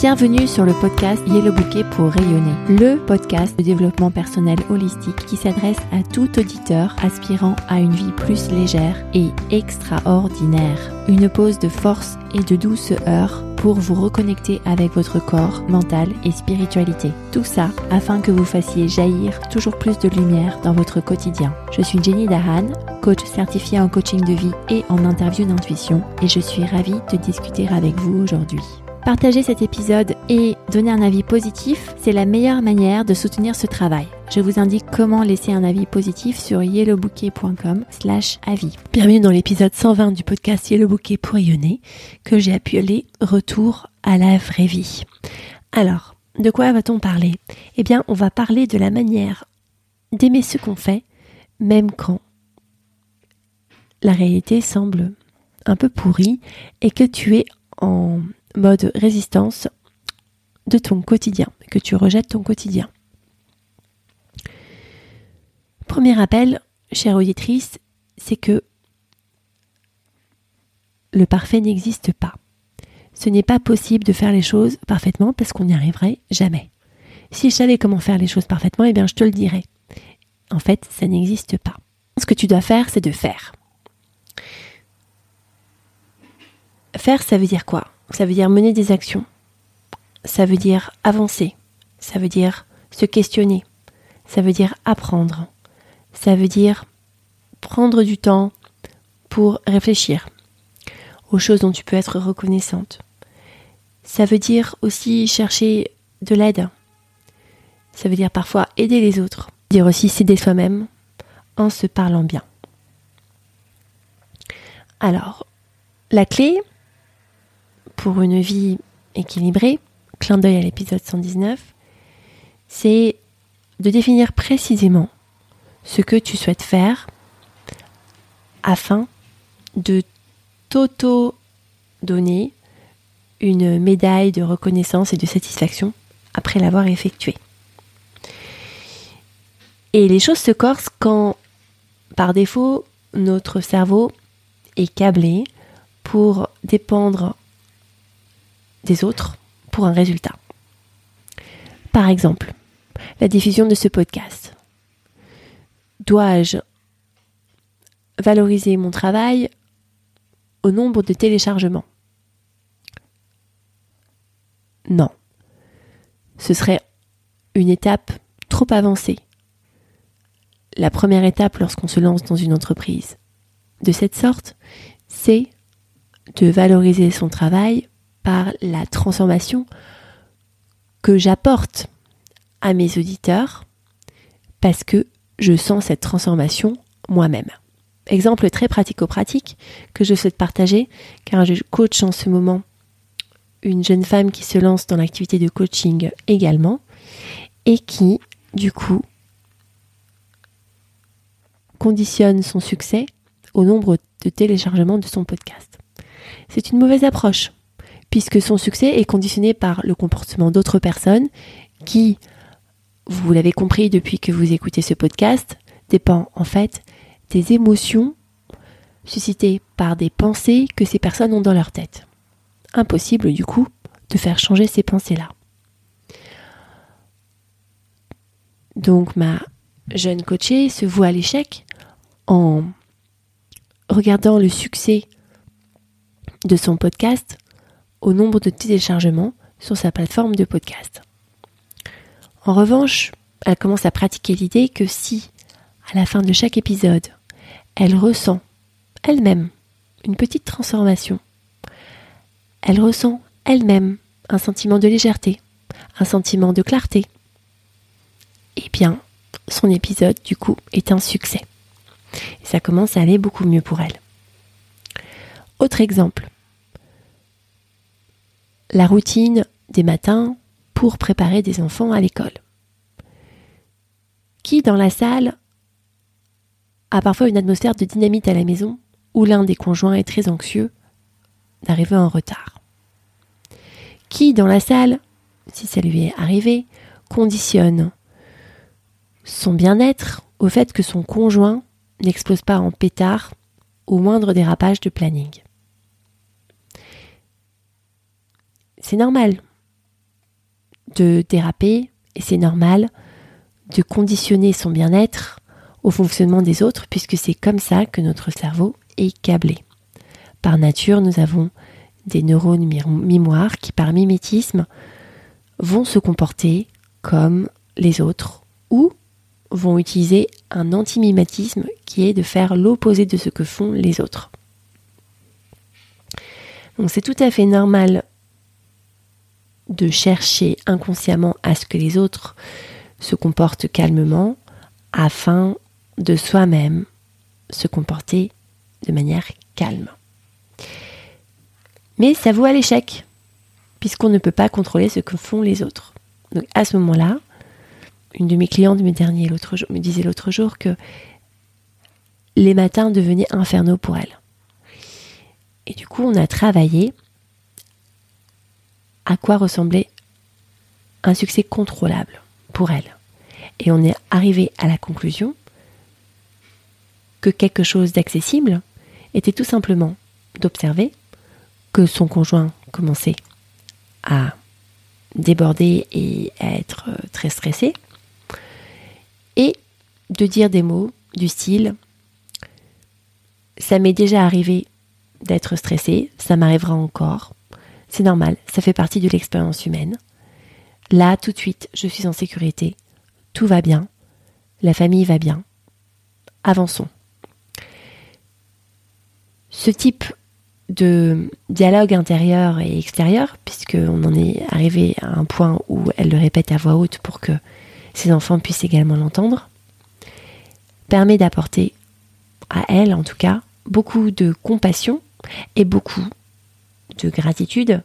Bienvenue sur le podcast Yellow Bouquet pour rayonner, le podcast de développement personnel holistique qui s'adresse à tout auditeur aspirant à une vie plus légère et extraordinaire. Une pause de force et de douceur pour vous reconnecter avec votre corps, mental et spiritualité. Tout ça afin que vous fassiez jaillir toujours plus de lumière dans votre quotidien. Je suis Jenny Dahan, coach certifiée en coaching de vie et en interview d'intuition et je suis ravie de discuter avec vous aujourd'hui. Partager cet épisode et donner un avis positif, c'est la meilleure manière de soutenir ce travail. Je vous indique comment laisser un avis positif sur yellowbouquet.com slash avis. Bienvenue dans l'épisode 120 du podcast Yellow Bouquet pour rayonner que j'ai appelé Retour à la vraie vie. Alors, de quoi va-t-on parler? Eh bien, on va parler de la manière d'aimer ce qu'on fait, même quand la réalité semble un peu pourrie et que tu es en mode résistance de ton quotidien, que tu rejettes ton quotidien. Premier appel, chère auditrice, c'est que le parfait n'existe pas. Ce n'est pas possible de faire les choses parfaitement parce qu'on n'y arriverait jamais. Si je savais comment faire les choses parfaitement, eh bien je te le dirais. En fait, ça n'existe pas. Ce que tu dois faire, c'est de faire. Faire, ça veut dire quoi? Ça veut dire mener des actions. Ça veut dire avancer. Ça veut dire se questionner. Ça veut dire apprendre. Ça veut dire prendre du temps pour réfléchir aux choses dont tu peux être reconnaissante. Ça veut dire aussi chercher de l'aide. Ça veut dire parfois aider les autres. Dire aussi s'aider soi-même en se parlant bien. Alors, la clé, pour une vie équilibrée, clin d'œil à l'épisode 119, c'est de définir précisément ce que tu souhaites faire afin de t'auto-donner une médaille de reconnaissance et de satisfaction après l'avoir effectué. Et les choses se corsent quand, par défaut, notre cerveau est câblé pour dépendre des autres pour un résultat. Par exemple, la diffusion de ce podcast. Dois-je valoriser mon travail au nombre de téléchargements? Non. Ce serait une étape trop avancée. La première étape lorsqu'on se lance dans une entreprise de cette sorte, c'est de valoriser son travail par la transformation que j'apporte à mes auditeurs parce que je sens cette transformation moi-même. Exemple très pratico-pratique que je souhaite partager car je coach en ce moment une jeune femme qui se lance dans l'activité de coaching également et qui, du coup, conditionne son succès au nombre de téléchargements de son podcast. C'est une mauvaise approche puisque son succès est conditionné par le comportement d'autres personnes qui, vous l'avez compris depuis que vous écoutez ce podcast, dépend en fait des émotions suscitées par des pensées que ces personnes ont dans leur tête. Impossible du coup de faire changer ces pensées-là. Donc ma jeune coachée se voit à l'échec en regardant le succès de son podcast au nombre de téléchargements sur sa plateforme de podcast. En revanche, elle commence à pratiquer l'idée que si, à la fin de chaque épisode, elle ressent elle-même une petite transformation, elle ressent elle-même un sentiment de légèreté, un sentiment de clarté, eh bien, son épisode, du coup, est un succès. Et ça commence à aller beaucoup mieux pour elle. Autre exemple, la routine des matins pour préparer des enfants à l'école. Qui dans la salle a parfois une atmosphère de dynamite à la maison où l'un des conjoints est très anxieux d'arriver en retard Qui dans la salle, si ça lui est arrivé, conditionne son bien-être au fait que son conjoint n'explose pas en pétard au moindre dérapage de planning c'est normal de déraper, et c'est normal, de conditionner son bien-être au fonctionnement des autres, puisque c'est comme ça que notre cerveau est câblé. Par nature, nous avons des neurones mémoire qui, par mimétisme, vont se comporter comme les autres ou vont utiliser un antimimétisme qui est de faire l'opposé de ce que font les autres. Donc c'est tout à fait normal de chercher inconsciemment à ce que les autres se comportent calmement afin de soi-même se comporter de manière calme. Mais ça vaut à l'échec, puisqu'on ne peut pas contrôler ce que font les autres. Donc à ce moment-là, une de mes clientes me, l'autre jour, me disait l'autre jour que les matins devenaient infernaux pour elle. Et du coup, on a travaillé à quoi ressemblait un succès contrôlable pour elle. Et on est arrivé à la conclusion que quelque chose d'accessible était tout simplement d'observer que son conjoint commençait à déborder et à être très stressé, et de dire des mots du style ça m'est déjà arrivé d'être stressé, ça m'arrivera encore, c'est normal, ça fait partie de l'expérience humaine. Là, tout de suite, je suis en sécurité, tout va bien, la famille va bien, avançons. Ce type de dialogue intérieur et extérieur, puisqu'on en est arrivé à un point où elle le répète à voix haute pour que ses enfants puissent également l'entendre, permet d'apporter à elle, en tout cas, beaucoup de compassion et beaucoup de gratitude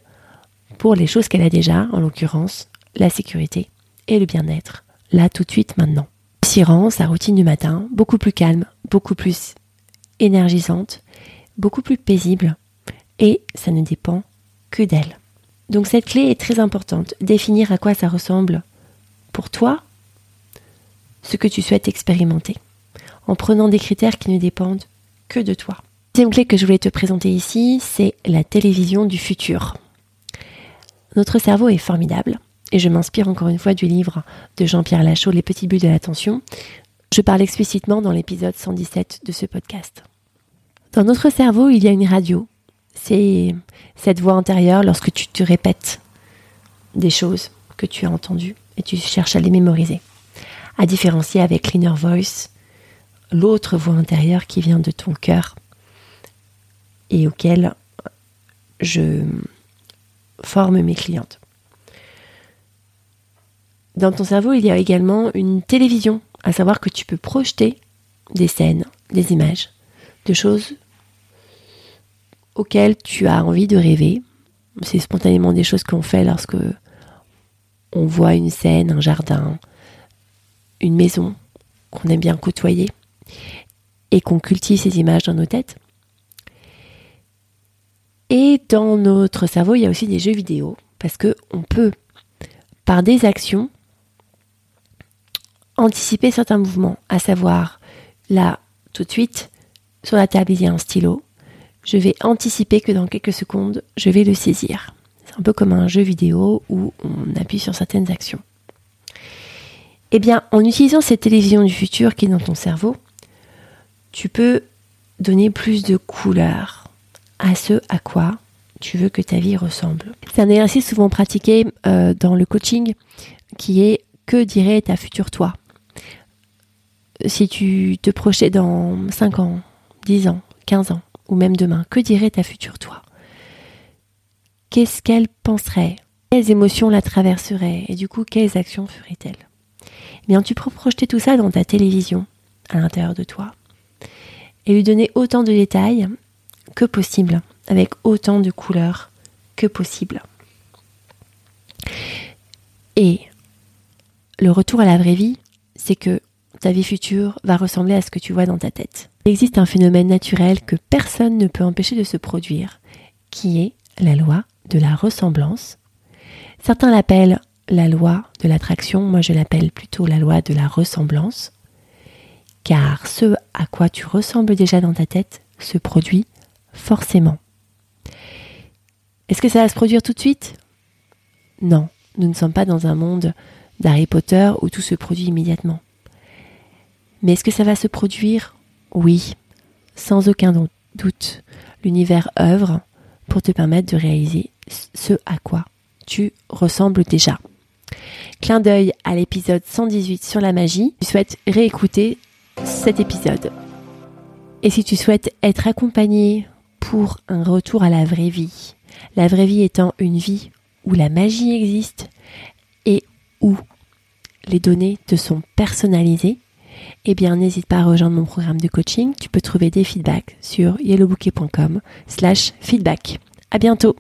pour les choses qu'elle a déjà, en l'occurrence la sécurité et le bien-être, là tout de suite maintenant. S'y rend sa routine du matin beaucoup plus calme, beaucoup plus énergisante, beaucoup plus paisible, et ça ne dépend que d'elle. Donc cette clé est très importante, définir à quoi ça ressemble pour toi ce que tu souhaites expérimenter, en prenant des critères qui ne dépendent que de toi. Deuxième clé que je voulais te présenter ici, c'est la télévision du futur. Notre cerveau est formidable, et je m'inspire encore une fois du livre de Jean-Pierre Lachaud, Les petits buts de l'attention. Je parle explicitement dans l'épisode 117 de ce podcast. Dans notre cerveau, il y a une radio. C'est cette voix intérieure lorsque tu te répètes des choses que tu as entendues et tu cherches à les mémoriser à différencier avec l'inner voice, l'autre voix intérieure qui vient de ton cœur et auquel je forme mes clientes. Dans ton cerveau, il y a également une télévision, à savoir que tu peux projeter des scènes, des images, de choses auxquelles tu as envie de rêver. C'est spontanément des choses qu'on fait lorsque on voit une scène, un jardin, une maison qu'on aime bien côtoyer et qu'on cultive ces images dans nos têtes. Et dans notre cerveau, il y a aussi des jeux vidéo parce que on peut, par des actions, anticiper certains mouvements, à savoir là, tout de suite, sur la table, il y a un stylo. Je vais anticiper que dans quelques secondes, je vais le saisir. C'est un peu comme un jeu vidéo où on appuie sur certaines actions. Eh bien, en utilisant cette télévision du futur qui est dans ton cerveau, tu peux donner plus de couleurs à ce à quoi tu veux que ta vie ressemble. C'est un exercice souvent pratiqué euh, dans le coaching qui est que dirait ta future toi? Si tu te projetais dans 5 ans, 10 ans, 15 ans, ou même demain, que dirait ta future toi? Qu'est-ce qu'elle penserait? Quelles émotions la traverseraient? Et du coup, quelles actions ferait-elle bien tu peux projeter tout ça dans ta télévision à l'intérieur de toi et lui donner autant de détails que possible, avec autant de couleurs que possible. Et le retour à la vraie vie, c'est que ta vie future va ressembler à ce que tu vois dans ta tête. Il existe un phénomène naturel que personne ne peut empêcher de se produire, qui est la loi de la ressemblance. Certains l'appellent la loi de l'attraction, moi je l'appelle plutôt la loi de la ressemblance, car ce à quoi tu ressembles déjà dans ta tête se produit forcément. Est-ce que ça va se produire tout de suite? Non, nous ne sommes pas dans un monde d'Harry Potter où tout se produit immédiatement. Mais est-ce que ça va se produire? Oui, sans aucun doute. L'univers œuvre pour te permettre de réaliser ce à quoi tu ressembles déjà. Clin d'œil à l'épisode 118 sur la magie. Tu souhaites réécouter cet épisode. Et si tu souhaites être accompagné pour un retour à la vraie vie, la vraie vie étant une vie où la magie existe et où les données te sont personnalisées, eh bien n'hésite pas à rejoindre mon programme de coaching. Tu peux trouver des feedbacks sur yellowbouquet.com slash feedback. À bientôt!